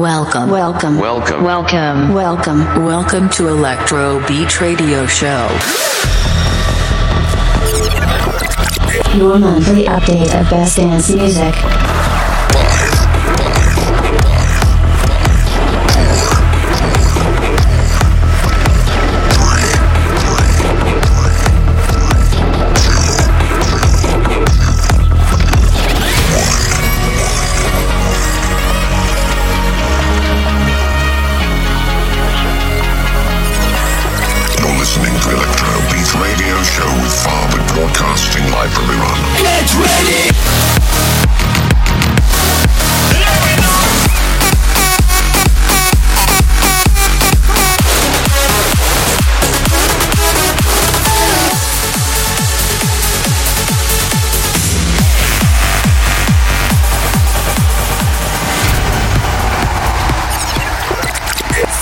Welcome. Welcome. Welcome. Welcome. Welcome. Welcome to Electro Beat Radio Show. Your monthly update of best dance music.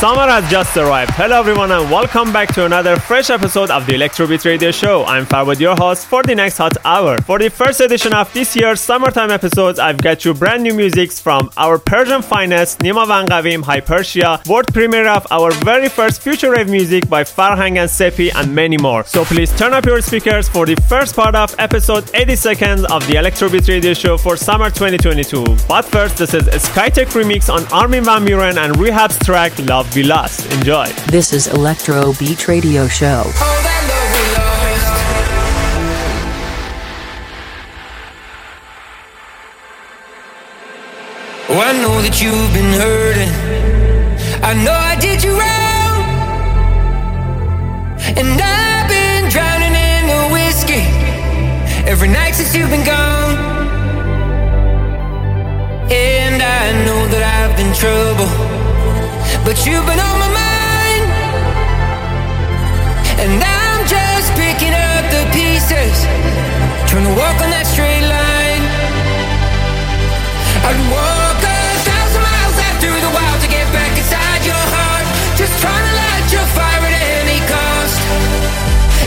Summer has just arrived. Hello everyone and welcome back to another fresh episode of the Electrobeat Radio Show. I'm Farwood, your host for the next hot hour. For the first edition of this year's summertime episodes, I've got you brand new musics from our Persian finest, Nima Van Ghavim, Hypersia, world premiere of our very first future rave music by Farhang and Seppy, and many more. So please turn up your speakers for the first part of episode 82nd of the Electrobeat Radio Show for summer 2022. But first, this is a Skytech remix on Armin Van Buuren and R3HAB's track Love We Lost. Enjoy. This is Electro Beat Radio Show. Oh, I know that you've been hurting. I know I did you wrong. And I've been drowning in the whiskey every night since you've been gone. And I know that I've been trouble, but you've been on my mind. And I'm just picking up the pieces, trying to walk on that straight line. I'd walk a thousand miles out through the wild to get back inside your heart. Just trying to light your fire at any cost.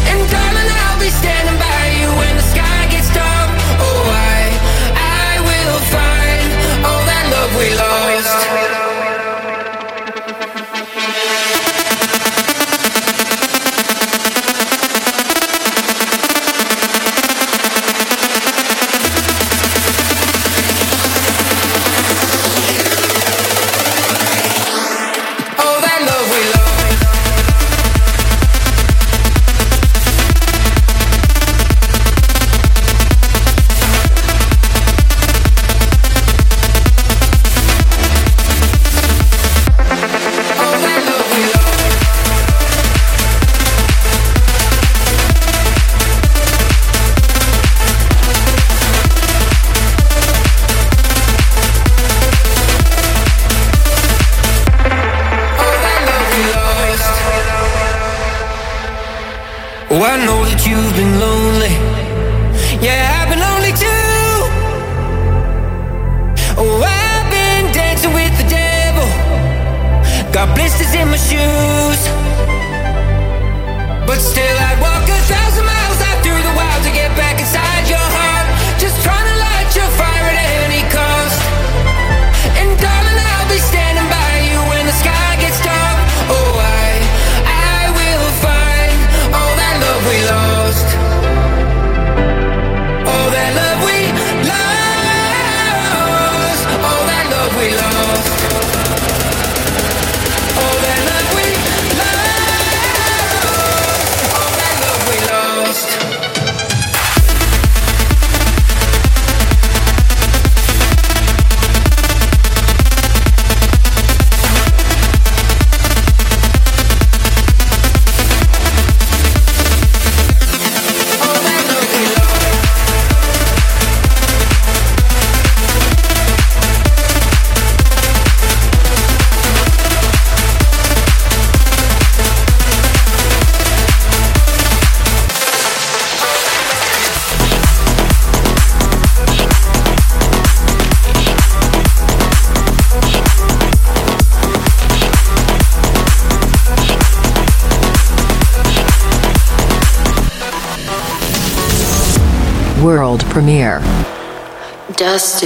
And darling, I'll be standing by you when the sky gets dark. Oh, I, I will find all that love we lost. But still, premiere. Dust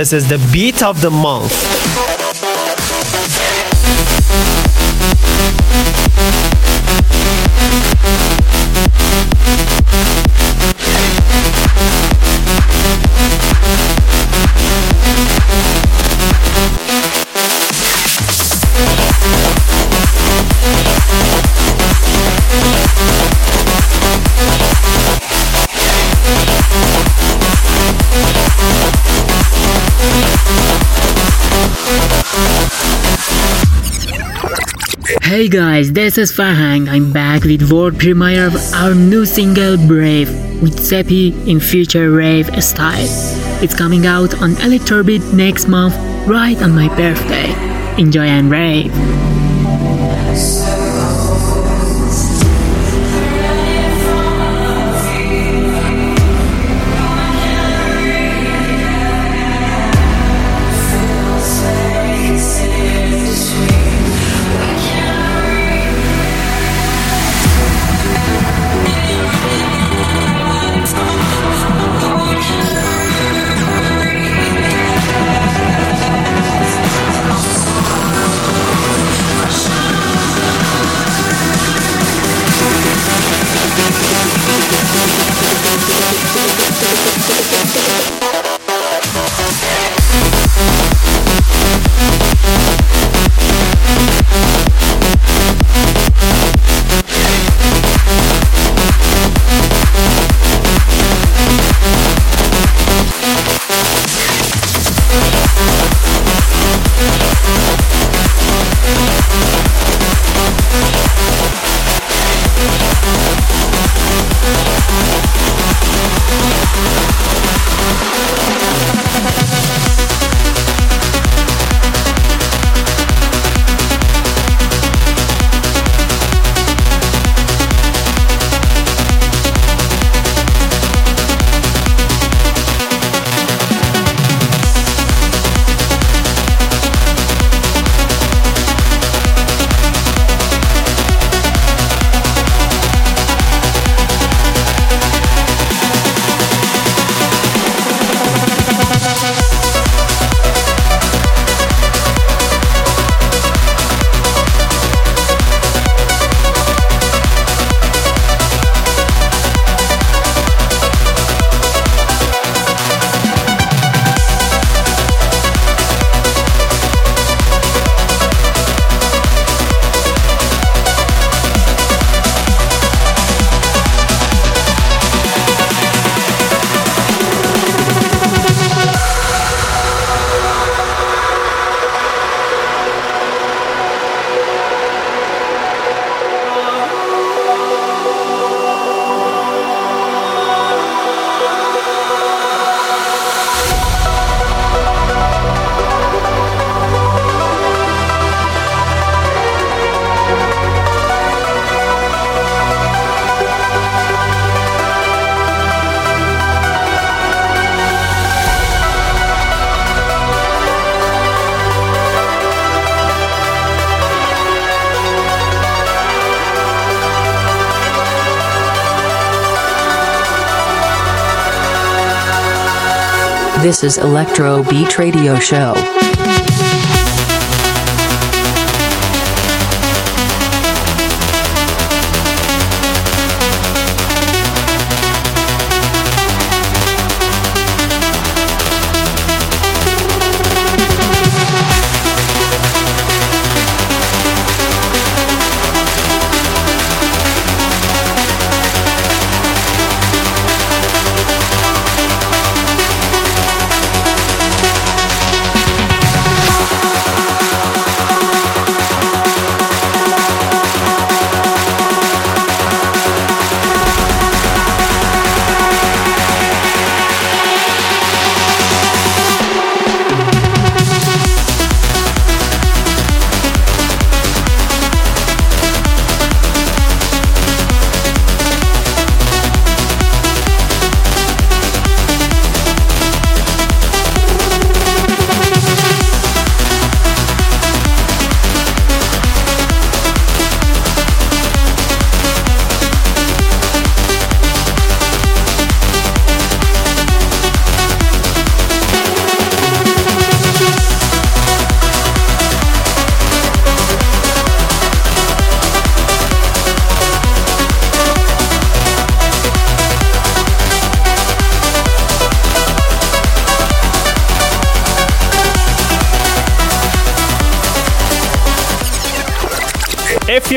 This is the beat of the month. Guys, this is Farhang. I'm back with world premiere of our new single B-Rave with Seppy in future rave style. It's coming out on Electrobeat next month, right on my birthday. Enjoy and rave. This is Electro Beat Radio Show.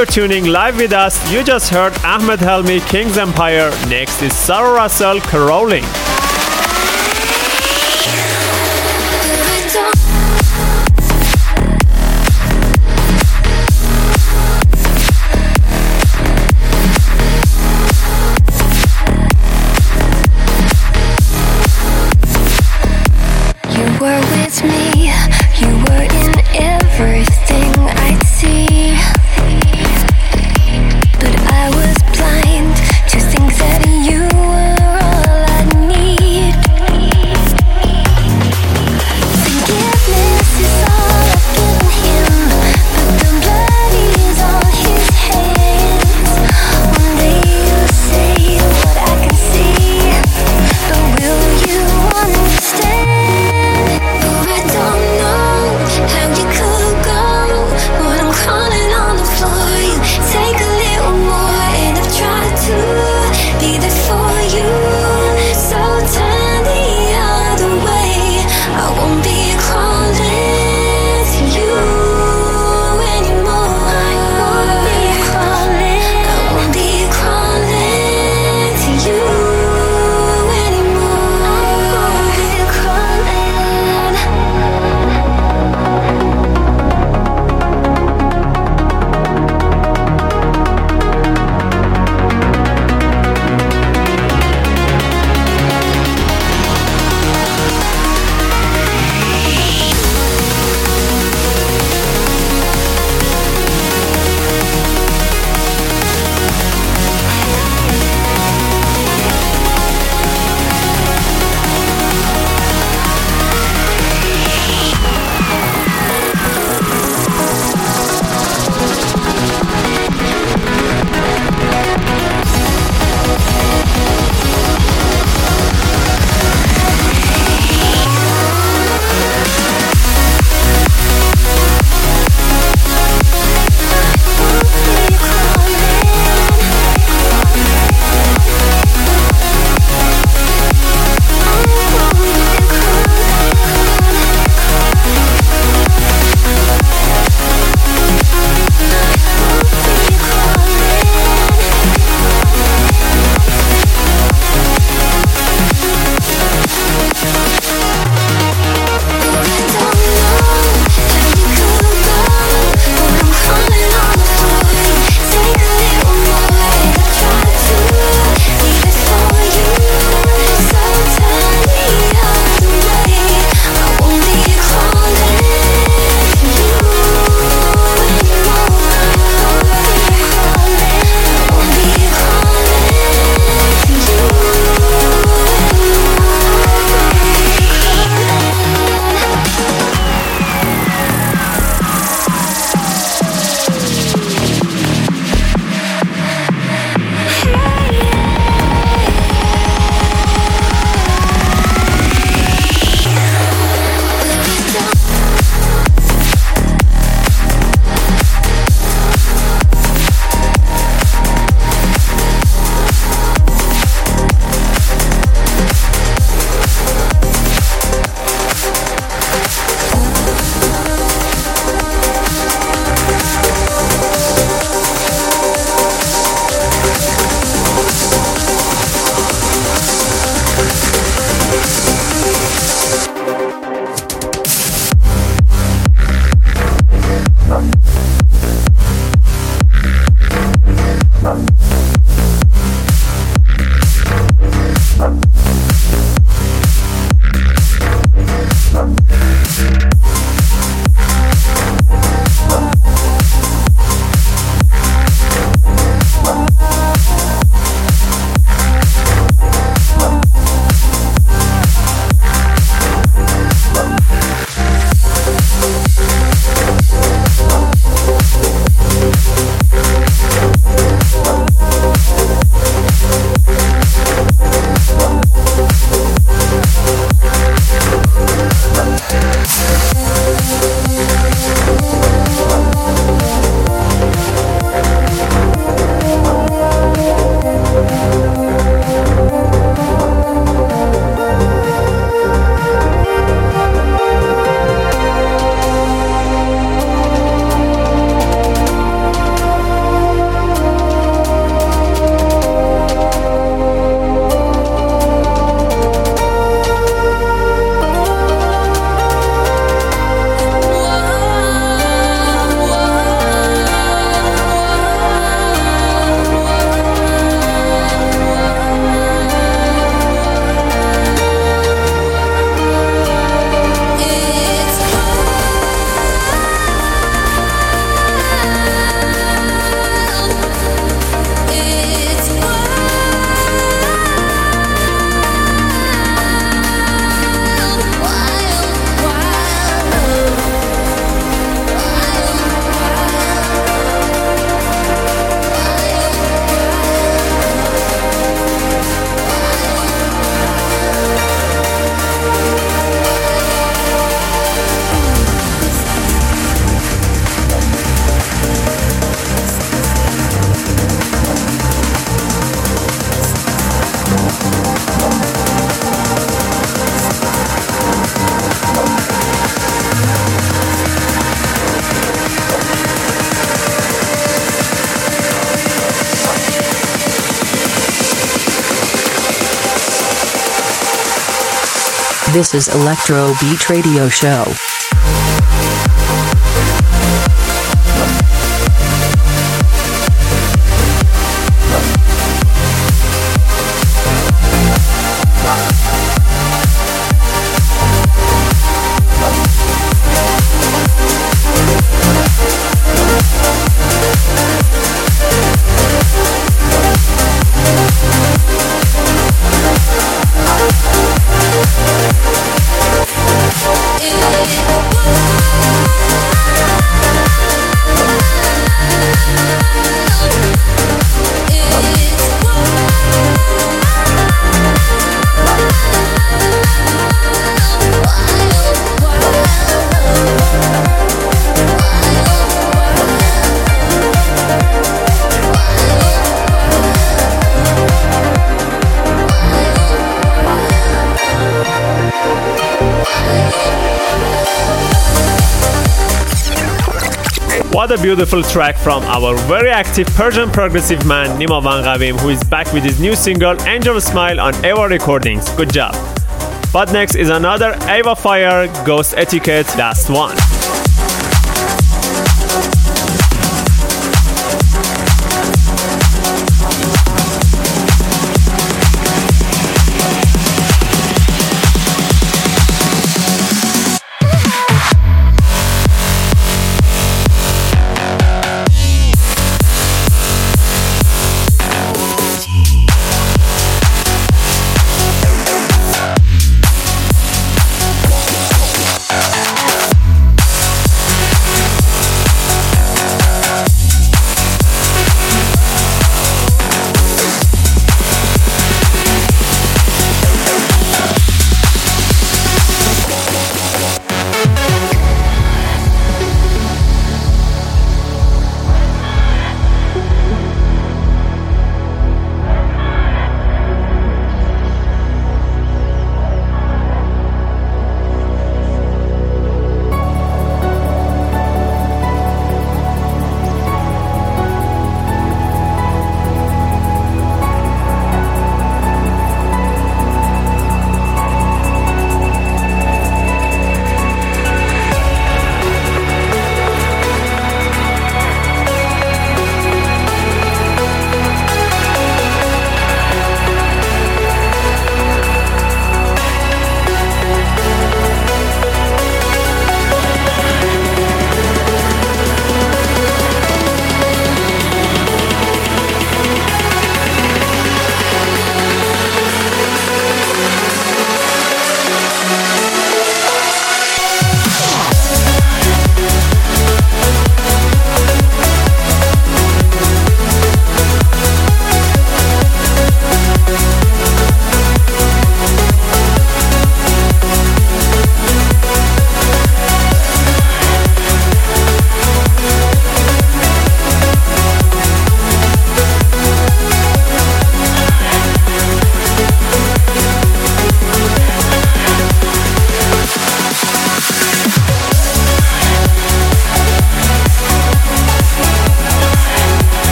You're tuning live with us, you just heard Ahmed Helmy, King's Empire. Next is Sarah Russell, Crawling. This is Electro Beat Radio Show. Beautiful track from our very active Persian progressive man Nima Van Ghavim, who is back with his new single Angel Smile on Ava Recordings. Good job. But next is another Ava Fire Ghost Etiquette Last One.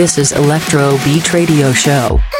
This is Electro Beat Radio Show.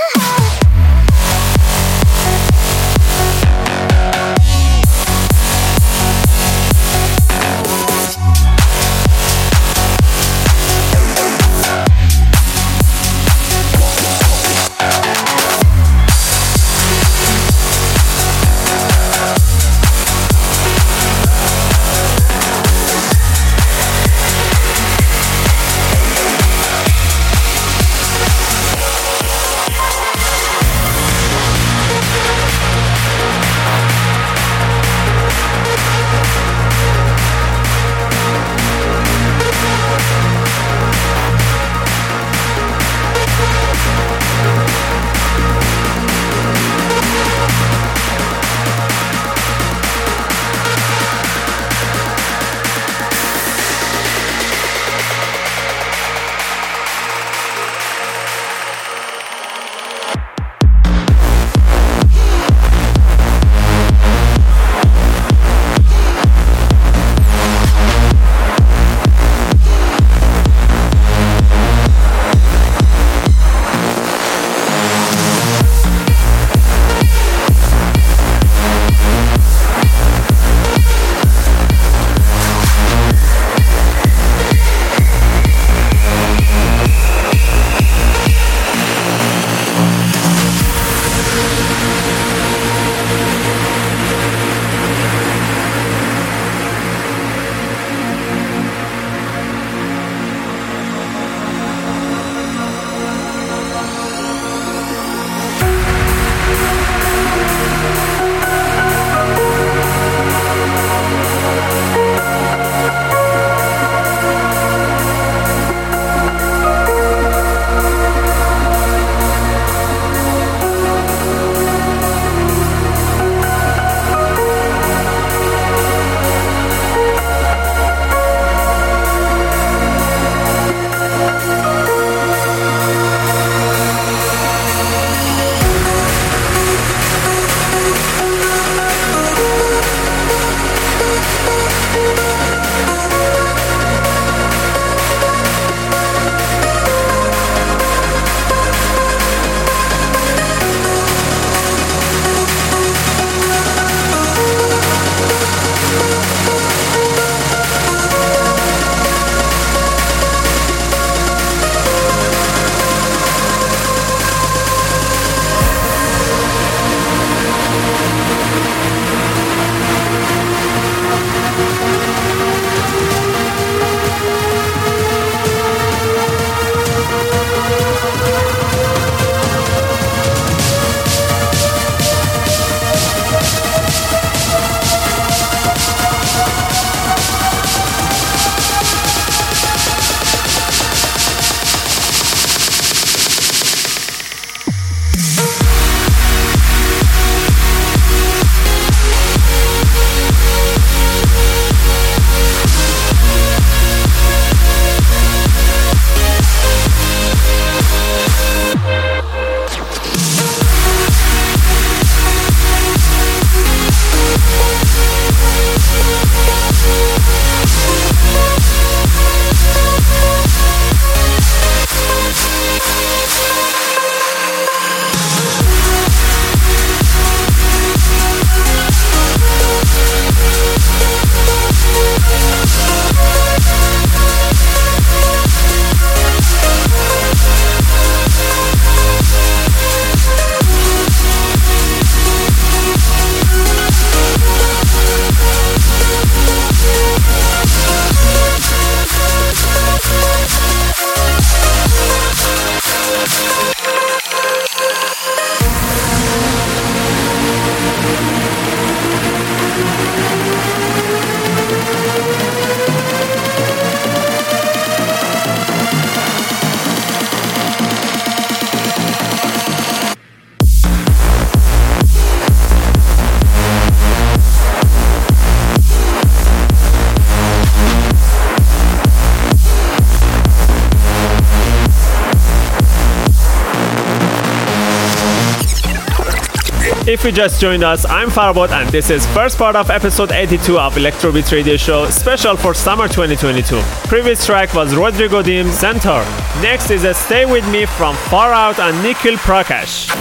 If you just joined us, I'm Farbot and this is first part of episode 82 of Electrobeat Radio Show, special for summer 2022. Previous track was Rodrigo Deem Centaur. Next is a Stay With Me from Far Out and Nikhil Prakash.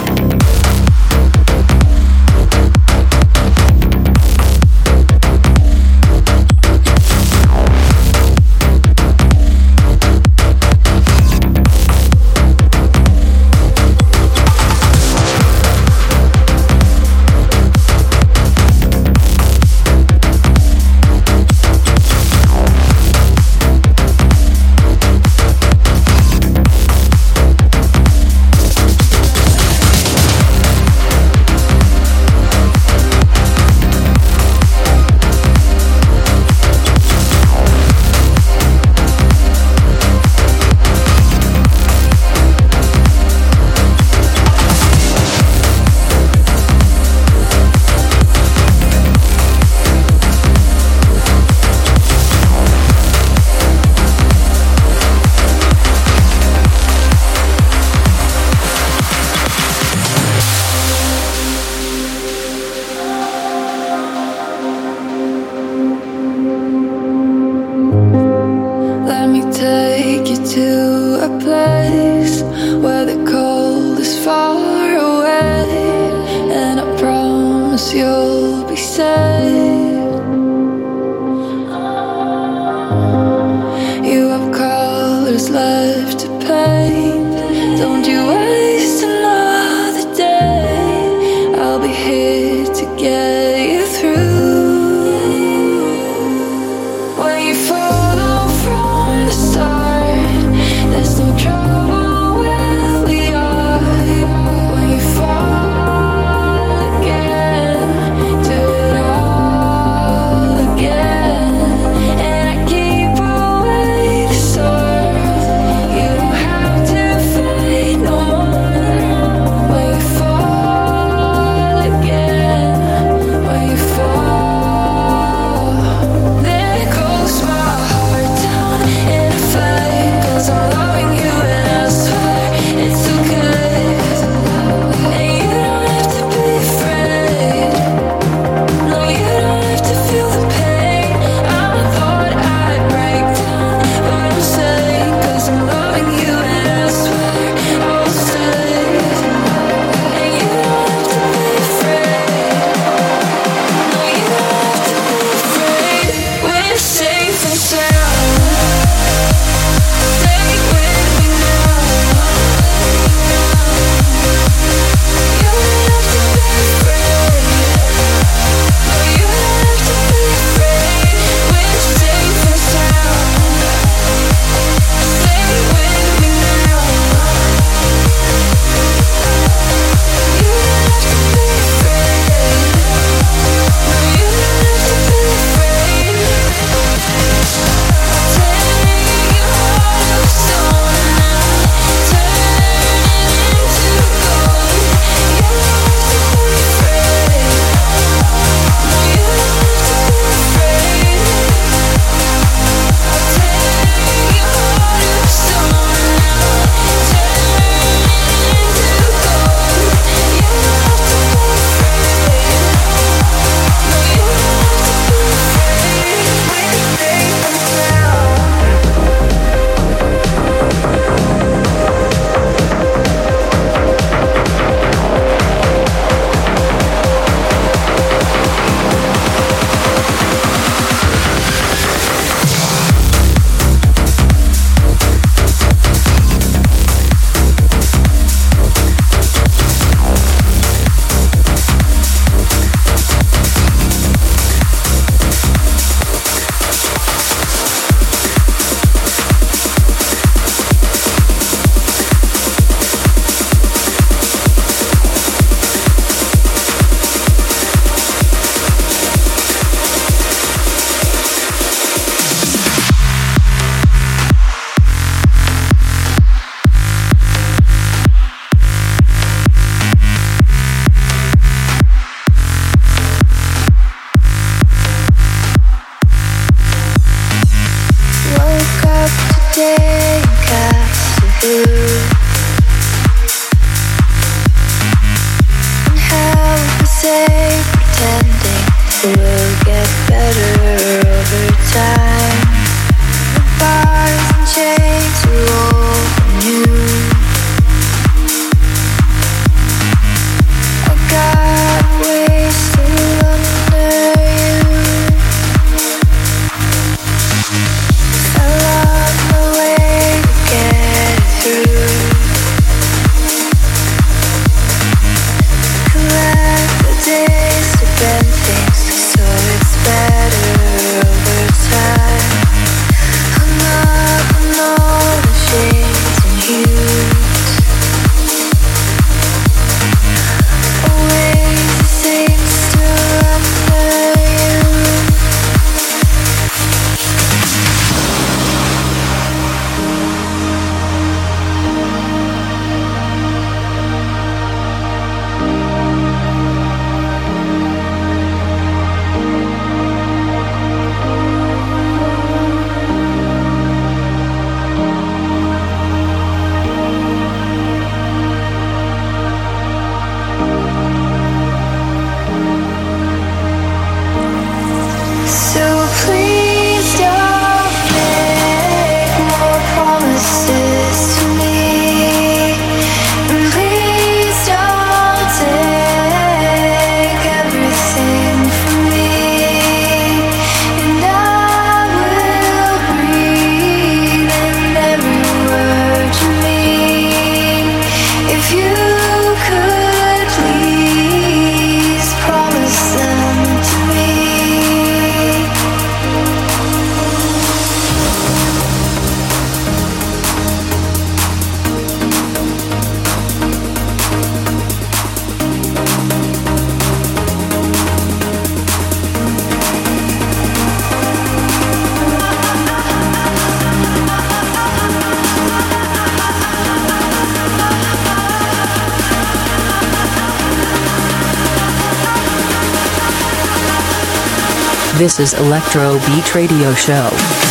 This is Electro Beat Radio Show.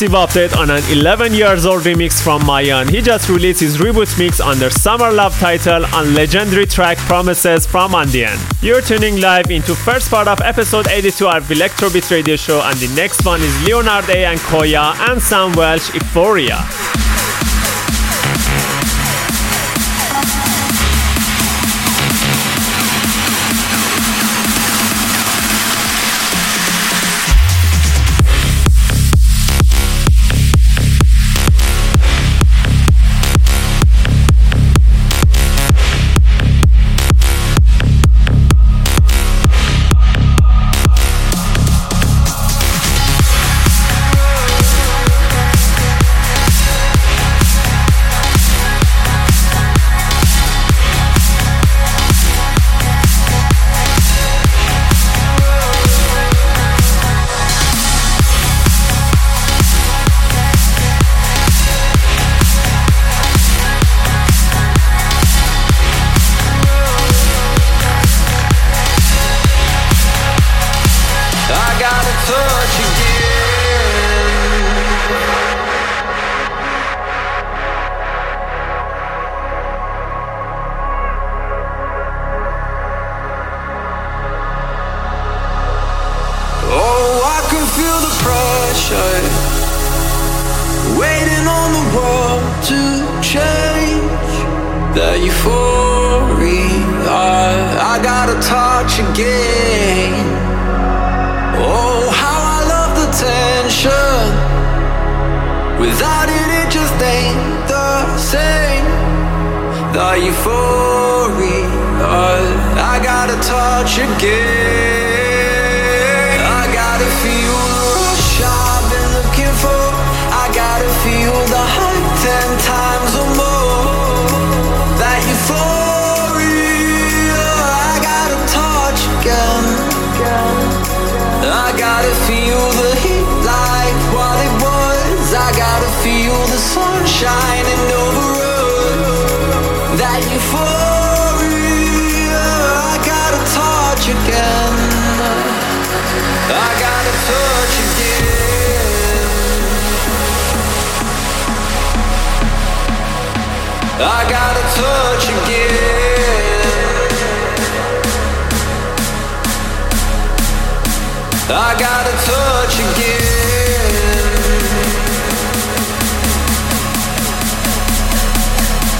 Massive update on an 11 years old remix from Myon. He just released his reboot mix under Summer Love title on legendary track Promises from Andain. You're tuning live into first part of episode 82 of Electrobeat Radio Show and the next one is Leonard A and Koyah and Sam Welch Euphoria.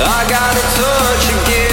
I got a touch again.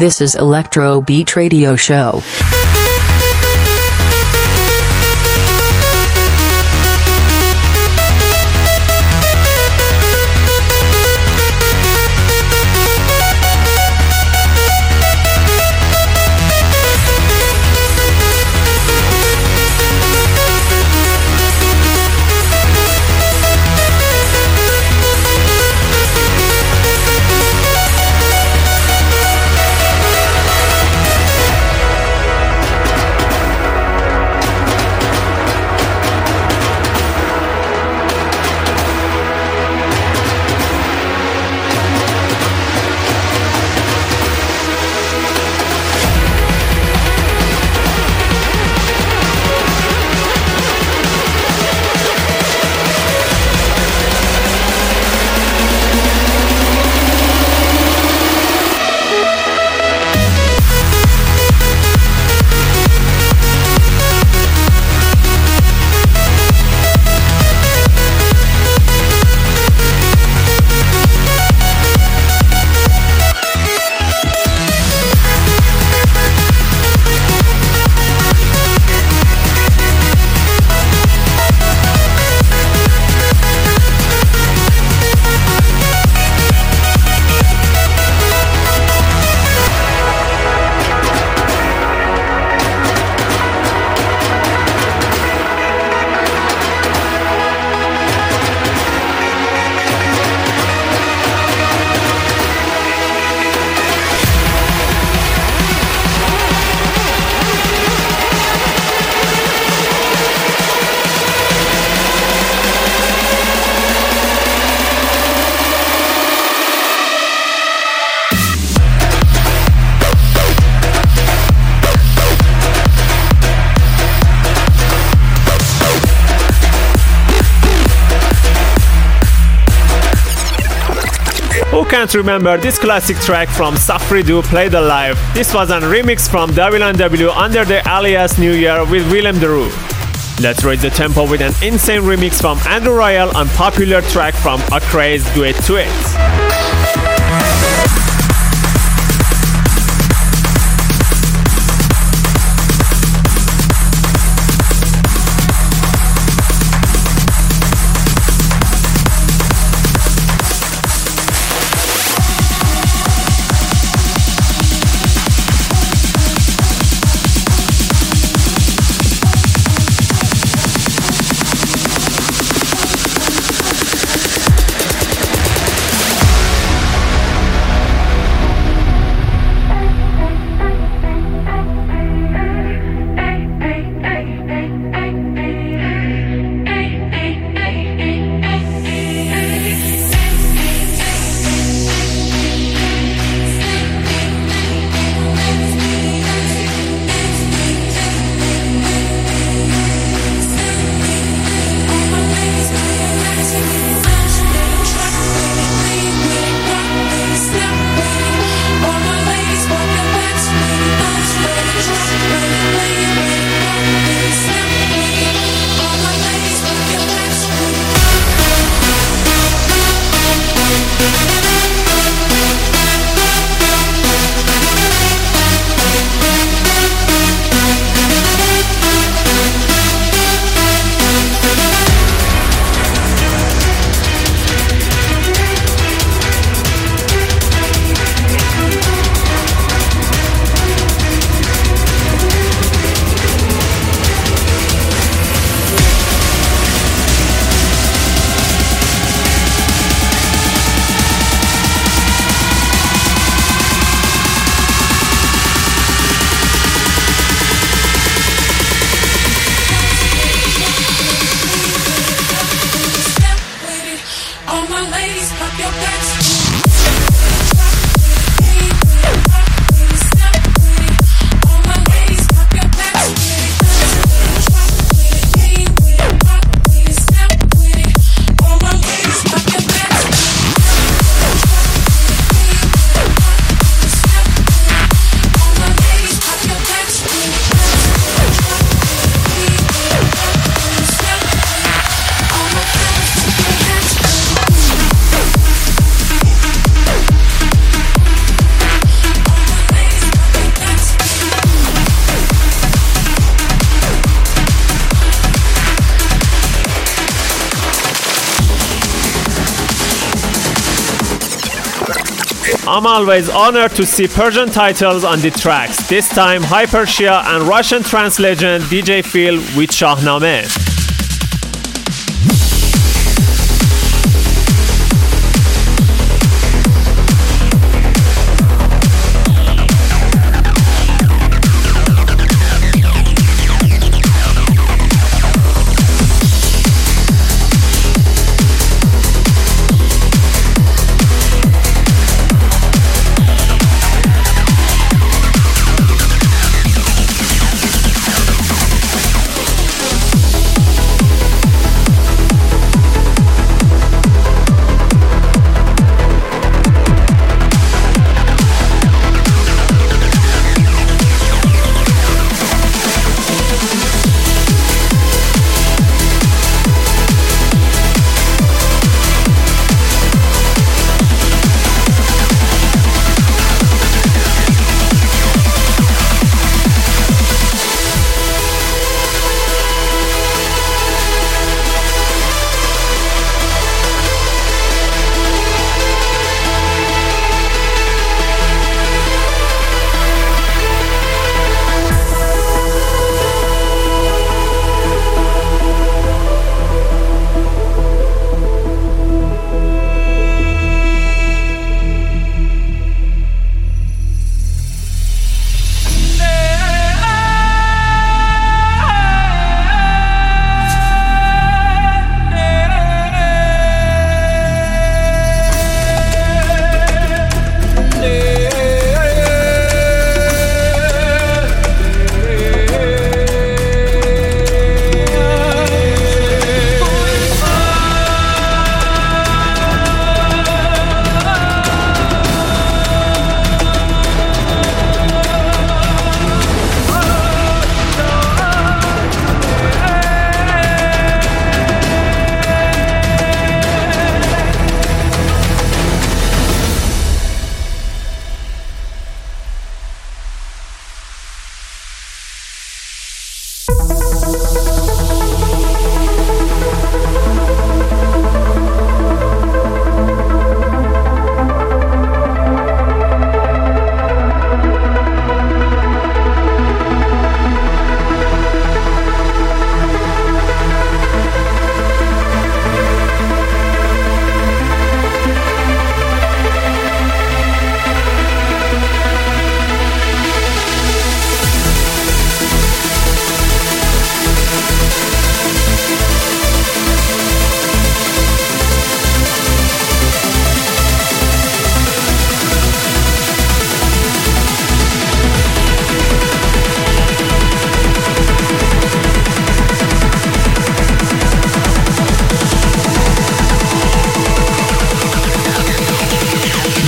This is Electro Beat Radio Show. Can't remember this classic track from Safri Duo Played Alive? This was a remix from WNW under the alias New Year with Willem De Roo. Let's raise the tempo with an insane remix from Andrew Rayel on popular track from ACRAZE Do It I'm always honored to see Persian titles on the tracks. This time, Hypersia and Russian trance legend DJ Feel with Shahnameh.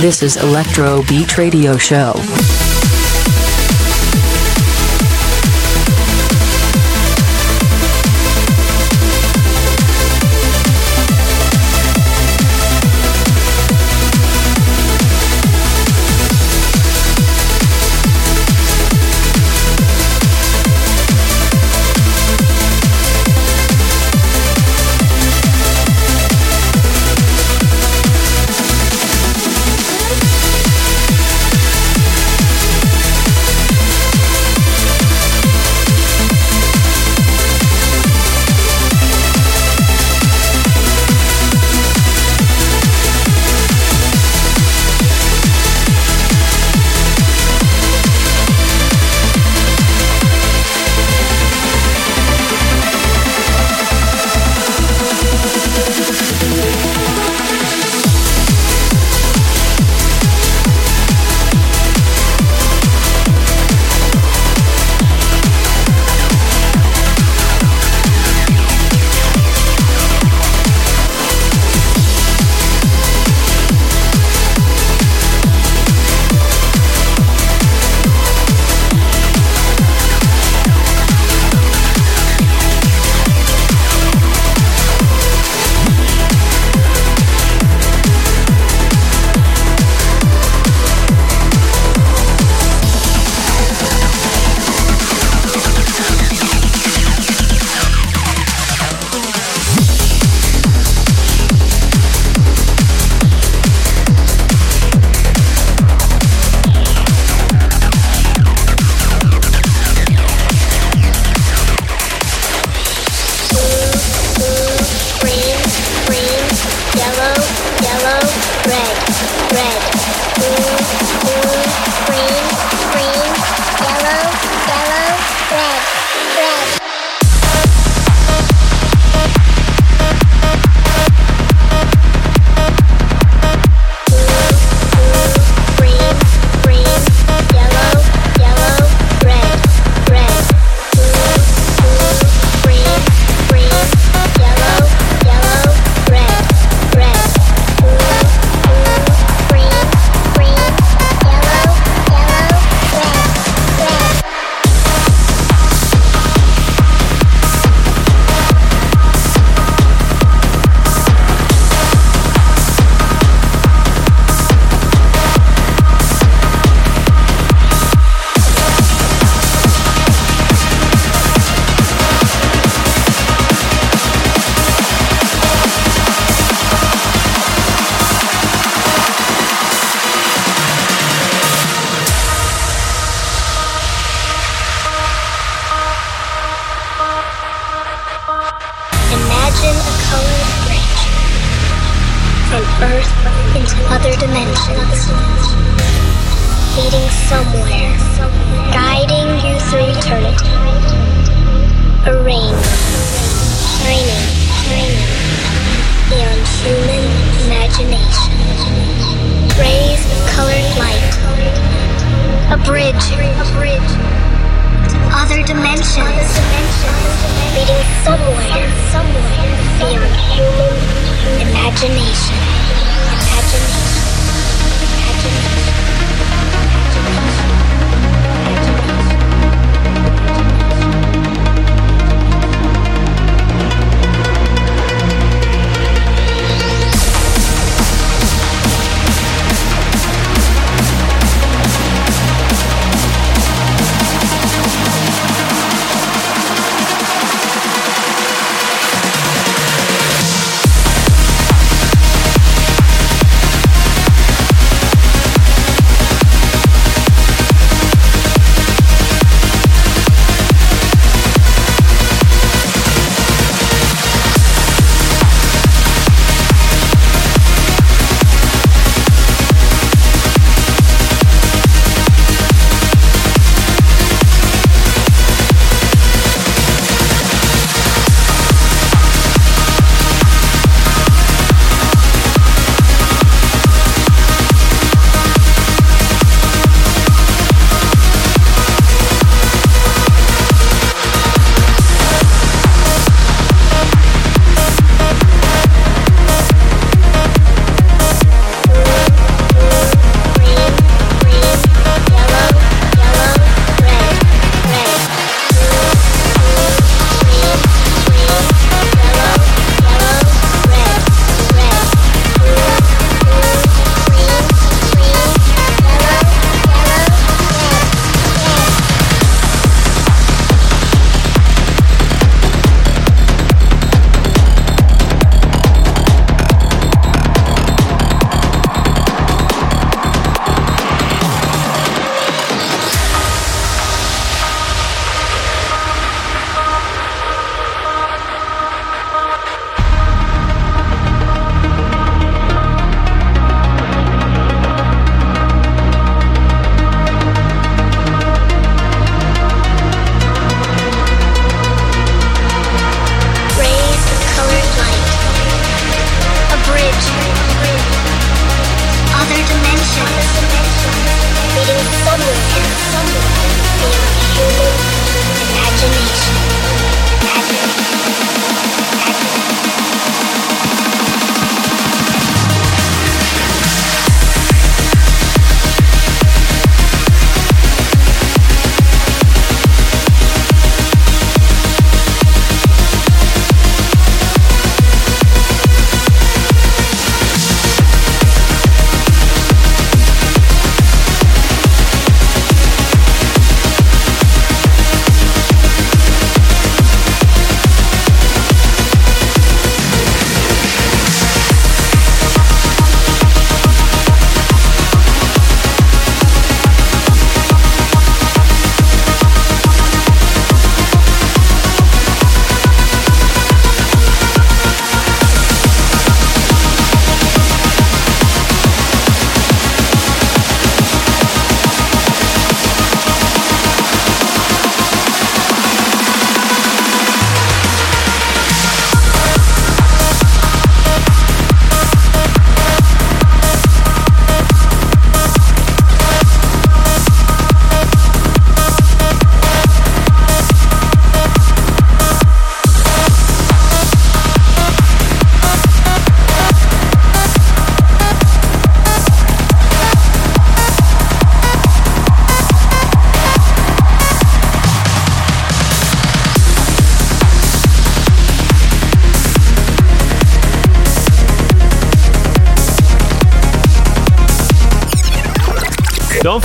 This is Electro Beat Radio Show.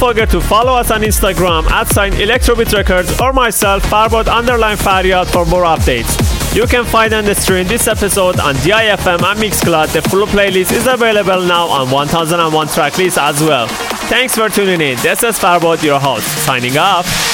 Forget to follow us on Instagram at sign Electrobeat Records or myself, Farbod underline Faryad for more updates. You can find and stream this episode on DIFM and Mixcloud. The full playlist is available now on 1001 tracklist as well. Thanks for tuning in. This is Farbod, your host, signing off.